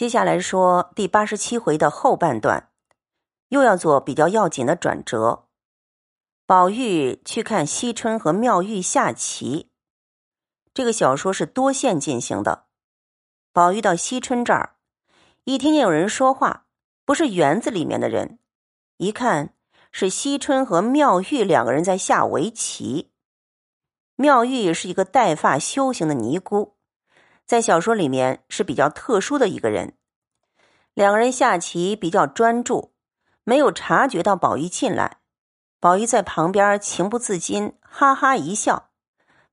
接下来说第八十七回的后半段，又要做比较要紧的转折。宝玉去看惜春和妙玉下棋。这个小说是多线进行的。宝玉到惜春这儿，一听见有人说话，不是园子里面的人，一看是惜春和妙玉两个人在下围棋。妙玉是一个带发修行的尼姑。在小说里面是比较特殊的一个人，两个人下棋比较专注，没有察觉到宝玉进来。宝玉在旁边情不自禁哈哈一笑，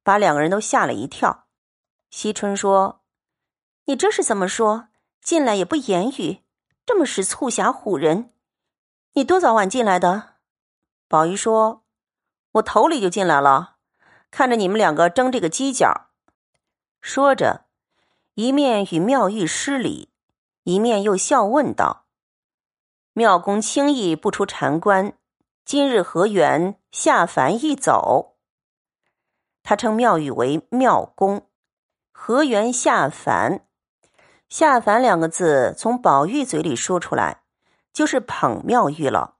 把两个人都吓了一跳。惜春说：“你这是怎么说？进来也不言语，这么是促狭唬人？你多早晚进来的？”宝玉说：“我头里就进来了，看着你们两个争这个犄角。”说着。一面与妙玉施礼，一面又笑问道：“妙公轻易不出禅关，今日何缘下凡一走？”他称妙玉为妙公，何缘下凡？下凡两个字从宝玉嘴里说出来，就是捧妙玉了，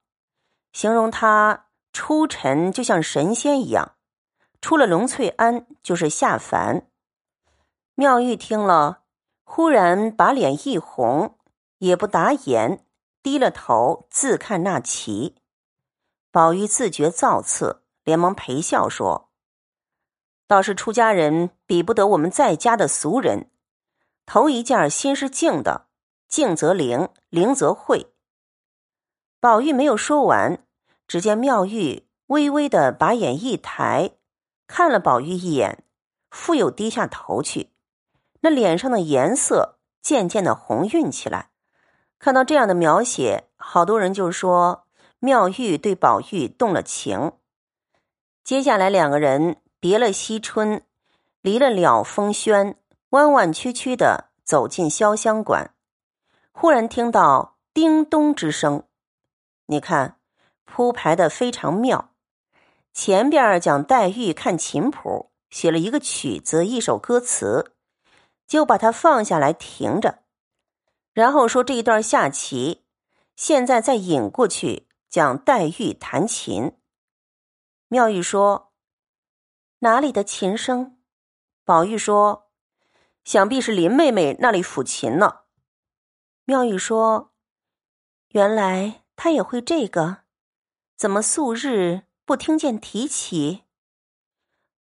形容他出尘就像神仙一样，出了龙翠庵就是下凡。妙玉听了，忽然把脸一红，也不答言，低了头自看那棋。宝玉自觉造次，连忙陪笑说：“倒是出家人比不得我们在家的俗人。头一件心是静的，静则灵，灵则慧。”宝玉没有说完，只见妙玉微微的把眼一抬，看了宝玉一眼，复又低下头去。那脸上的颜色渐渐的红晕起来，看到这样的描写，好多人就说妙玉对宝玉动了情。接下来两个人别了惜春，离了了风轩，弯弯曲曲的走进潇湘馆，忽然听到叮咚之声。你看铺排的非常妙，前边讲黛玉看琴谱，写了一个曲子，一首歌词。就把它放下来停着，然后说这一段下棋，现在再引过去讲黛玉弹琴。妙玉说：“哪里的琴声？”宝玉说：“想必是林妹妹那里抚琴呢。”妙玉说：“原来她也会这个，怎么素日不听见提起？”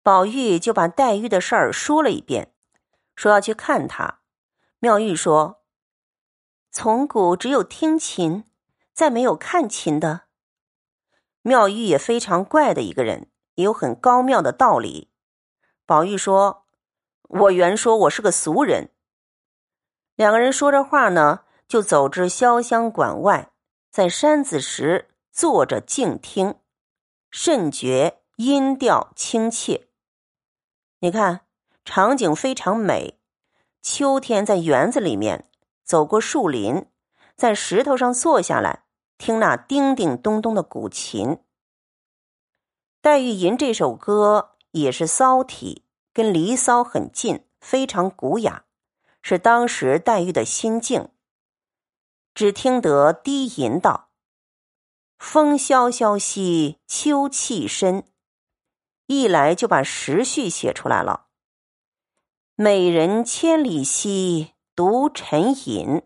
宝玉就把黛玉的事儿说了一遍。说要去看他，妙玉说：“从古只有听琴，再没有看琴的。”妙玉也非常怪的一个人，也有很高妙的道理。宝玉说：“我原说我是个俗人。”两个人说着话呢，就走至潇湘馆外，在山子石坐着静听，甚觉音调亲切。你看。场景非常美，秋天在园子里面走过树林，在石头上坐下来听那叮叮咚咚的古琴。黛玉吟这首歌也是骚体，跟《离骚》很近，非常古雅，是当时黛玉的心境。只听得低吟道：“风萧萧兮秋气深”，一来就把时序写出来了。美人千里兮，独沉吟。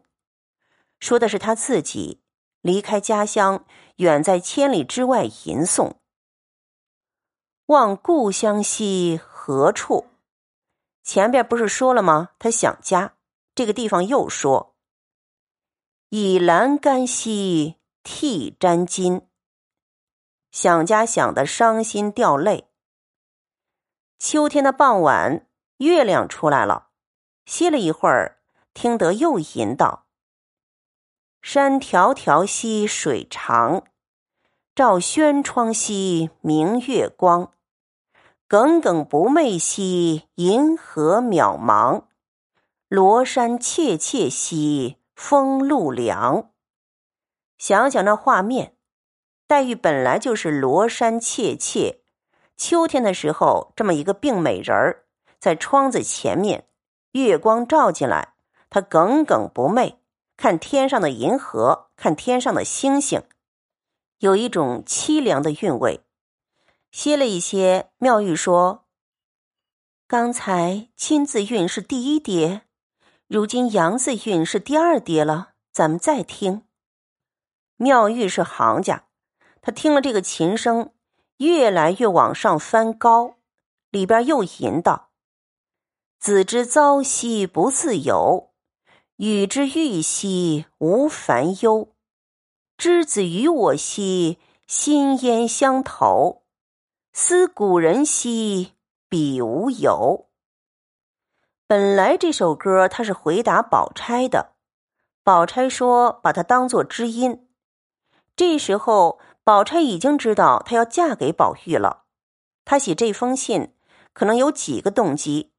说的是他自己离开家乡，远在千里之外吟诵。望故乡兮，何处？前边不是说了吗？他想家。这个地方又说：以栏杆兮，涕沾襟。想家想的伤心掉泪。秋天的傍晚。月亮出来了，歇了一会儿，听得又吟道：“山迢迢兮水长，照轩窗兮明月光。耿耿不寐兮银河渺茫，罗衫怯怯兮风露凉。”想想那画面，黛玉本来就是罗衫怯怯，秋天的时候这么一个病美人儿。在窗子前面，月光照进来，他耿耿不寐，看天上的银河，看天上的星星，有一种凄凉的韵味。歇了一些，妙玉说：“刚才金字韵是第一叠，如今阳字韵是第二叠了。咱们再听。”妙玉是行家，他听了这个琴声，越来越往上翻高，里边又吟道：“子之朝夕不自由。”与之欲兮无烦忧，之子与我兮心焉相投。思古人兮彼无由。本来这首歌他是回答宝钗的，宝钗说把它当做知音。这时候宝钗已经知道她要嫁给宝玉了。她写这封信可能有几个动机，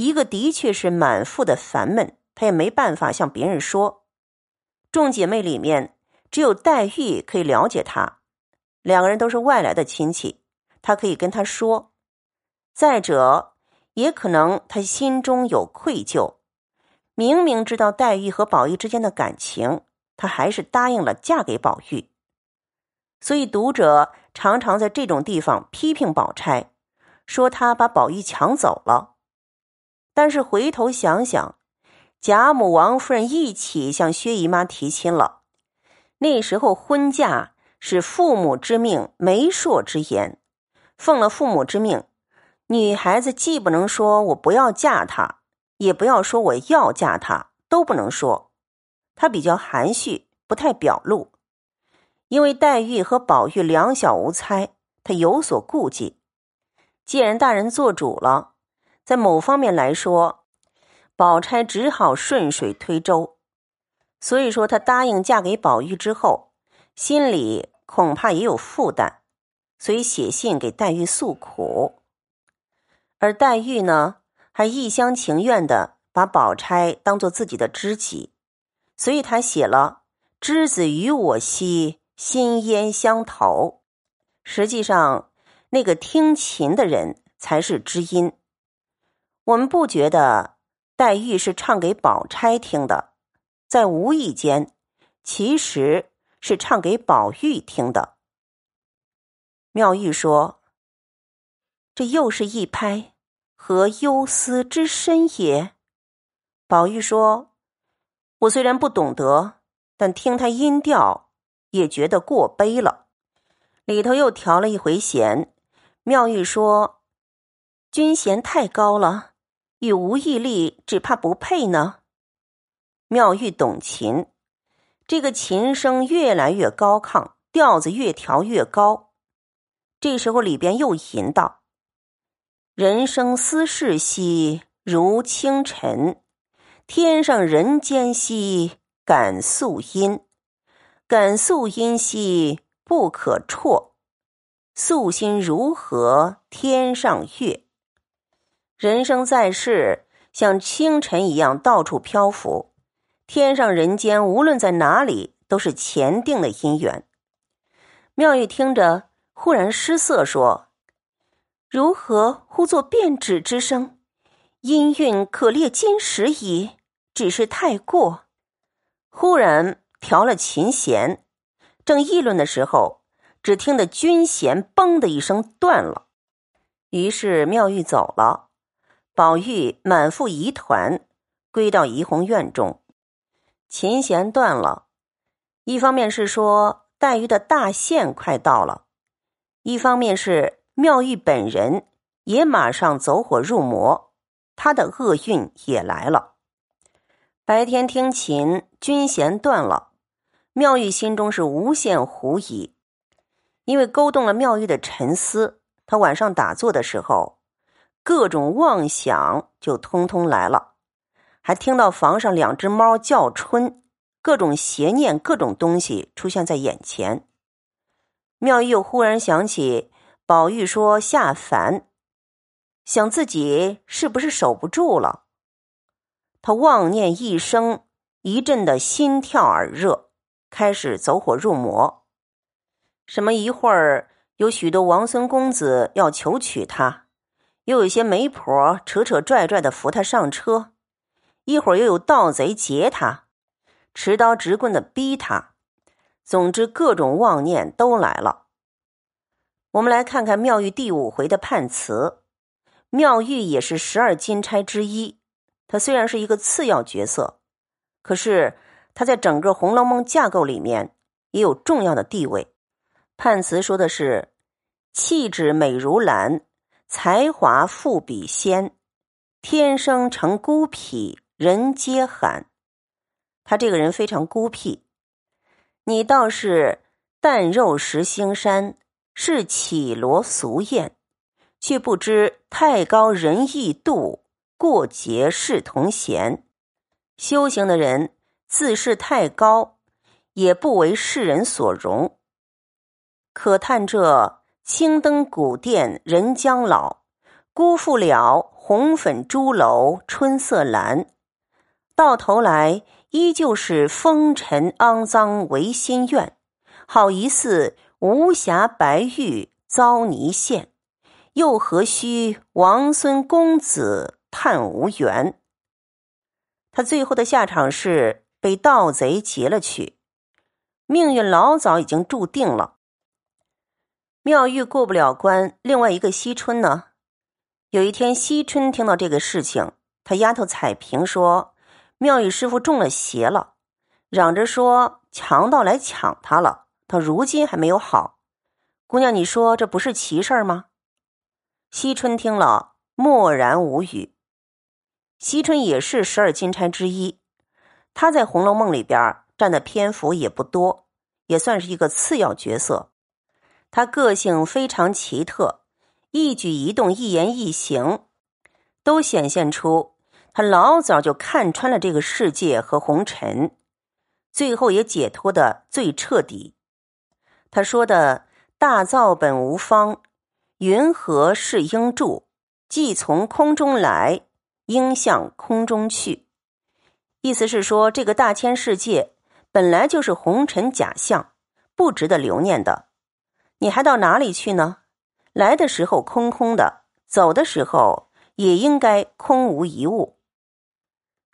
一个的确是满腹的烦闷。她也没办法向别人说，众姐妹里面只有黛玉可以了解她，两个人都是外来的亲戚，她可以跟他说。再者，也可能她心中有愧疚，明明知道黛玉和宝玉之间的感情，她还是答应了嫁给宝玉。所以读者常常在这种地方批评宝钗，说她把宝玉抢走了。但是回头想想。贾母、王夫人一起向薛姨妈提亲了。那时候婚嫁是父母之命、媒妁之言，奉了父母之命，女孩子既不能说我不要嫁他，也不要说我要嫁他，都不能说。她比较含蓄，不太表露。因为黛玉和宝玉两小无猜，她有所顾忌。既然大人做主了，在某方面来说。宝钗只好顺水推舟，所以说她答应嫁给宝玉之后，心里恐怕也有负担，所以写信给黛玉诉苦。而黛玉呢，还一厢情愿的把宝钗当做自己的知己，所以她写了“知子与我兮，心焉相投”。实际上，那个听琴的人才是知音。我们不觉得。黛玉是唱给宝钗听的，在无意间，其实是唱给宝玉听的。妙玉说：“这又是一拍，何忧思之深也？”宝玉说：“我虽然不懂得，但听他音调，也觉得过悲了。里头又调了一回弦。”妙玉说：“君弦太高了。”与吴毅力只怕不配呢。妙玉懂琴，这个琴声越来越高亢，调子越调越高。这时候里边又吟道：“人生思事兮如清晨，天上人间兮感素音，感素音兮不可辍，素心如何天上月？”人生在世，像清晨一样到处漂浮，天上人间，无论在哪里，都是前定的姻缘。妙玉听着，忽然失色，说：“如何呼作变指之声？音韵可列金石矣，只是太过。”忽然调了琴弦，正议论的时候，只听得军弦“嘣”的一声断了，于是妙玉走了。宝玉满腹疑团，归到怡红院中。琴弦断了，一方面是说黛玉的大限快到了，一方面是妙玉本人也马上走火入魔，他的厄运也来了。白天听琴，军弦断了，妙玉心中是无限狐疑，因为勾动了妙玉的沉思。他晚上打坐的时候。各种妄想就通通来了，还听到房上两只猫叫春，各种邪念、各种东西出现在眼前。妙玉又忽然想起宝玉说下凡，想自己是不是守不住了？他妄念一生，一阵的心跳耳热，开始走火入魔。什么一会儿有许多王孙公子要求娶她。又有些媒婆扯扯拽拽的扶他上车，一会儿又有盗贼劫他，持刀直棍的逼他。总之，各种妄念都来了。我们来看看妙玉第五回的判词。妙玉也是十二金钗之一，她虽然是一个次要角色，可是她在整个《红楼梦》架构里面也有重要的地位。判词说的是：“气质美如兰，才华富比仙，天生成孤僻，人皆罕。”他这个人非常孤僻。你倒是淡肉食腥膻，是绮罗俗艳。却不知太高仁义度，过节是同嫌。修行的人自视太高，也不为世人所容。可叹这青灯古殿人将老，辜负了红粉朱楼春色阑。到头来依旧是风尘肮脏唯心愿，好疑似无瑕白玉遭泥陷。又何须王孙公子叹无缘？他最后的下场是被盗贼劫了去，命运老早已经注定了。妙玉过不了关，另外一个惜春呢？有一天，惜春听到这个事情，他丫头彩萍说：“妙玉师傅中了邪了，嚷着说强盗来抢他了，到如今还没有好。姑娘，你说这不是奇事儿吗？”惜春听了，默然无语。惜春也是十二金钗之一，她在《红楼梦》里边占的篇幅也不多，也算是一个次要角色。他个性非常奇特，一举一动、一言一行，都显现出他老早就看穿了这个世界和红尘，最后也解脱的最彻底。他说的“大造本无方”。云何是应住？既从空中来，应向空中去。意思是说，这个大千世界本来就是红尘假象，不值得留念的。你还到哪里去呢？来的时候空空的，走的时候也应该空无一物。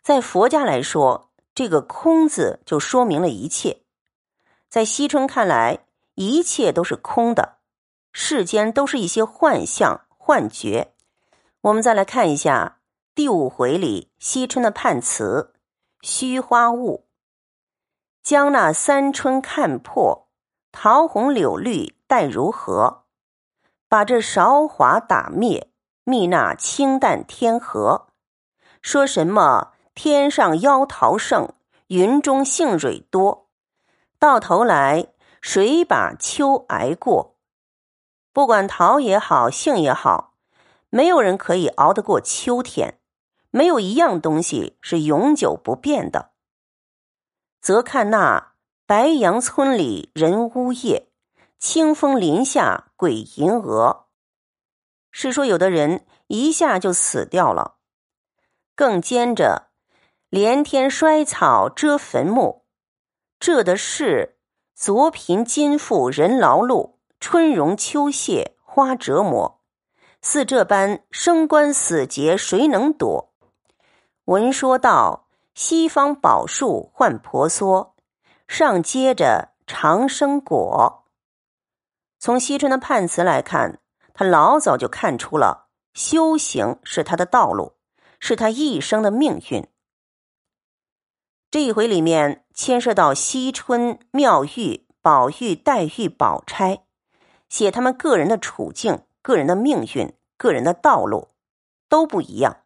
在佛家来说，这个“空”字就说明了一切。在惜春看来，一切都是空的。世间都是一些幻象、幻觉。我们再来看一下第五回里惜春的判词：“虚花雾，将那三春看破，桃红柳绿待如何？把这韶华打灭，觅那清淡天河。说什么天上妖桃盛，云中杏蕊多，到头来谁把秋挨过？”不管桃也好，杏也好，没有人可以熬得过秋天。没有一样东西是永久不变的。则看那白杨村里人呜咽，清风林下鬼吟蛾。是说有的人一下就死掉了，更兼着连天衰草遮坟墓。这的是昨贫今富人劳碌。春荣秋谢花折磨，似这般生关死劫谁能躲？闻说道：西方宝树换婆娑，上接着长生果。从惜春的判词来看，他老早就看出了修行是他的道路，是他一生的命运。这一回里面牵涉到惜春、妙玉、宝玉、黛玉、宝钗。写他们个人的处境、个人的命运、个人的道路，都不一样。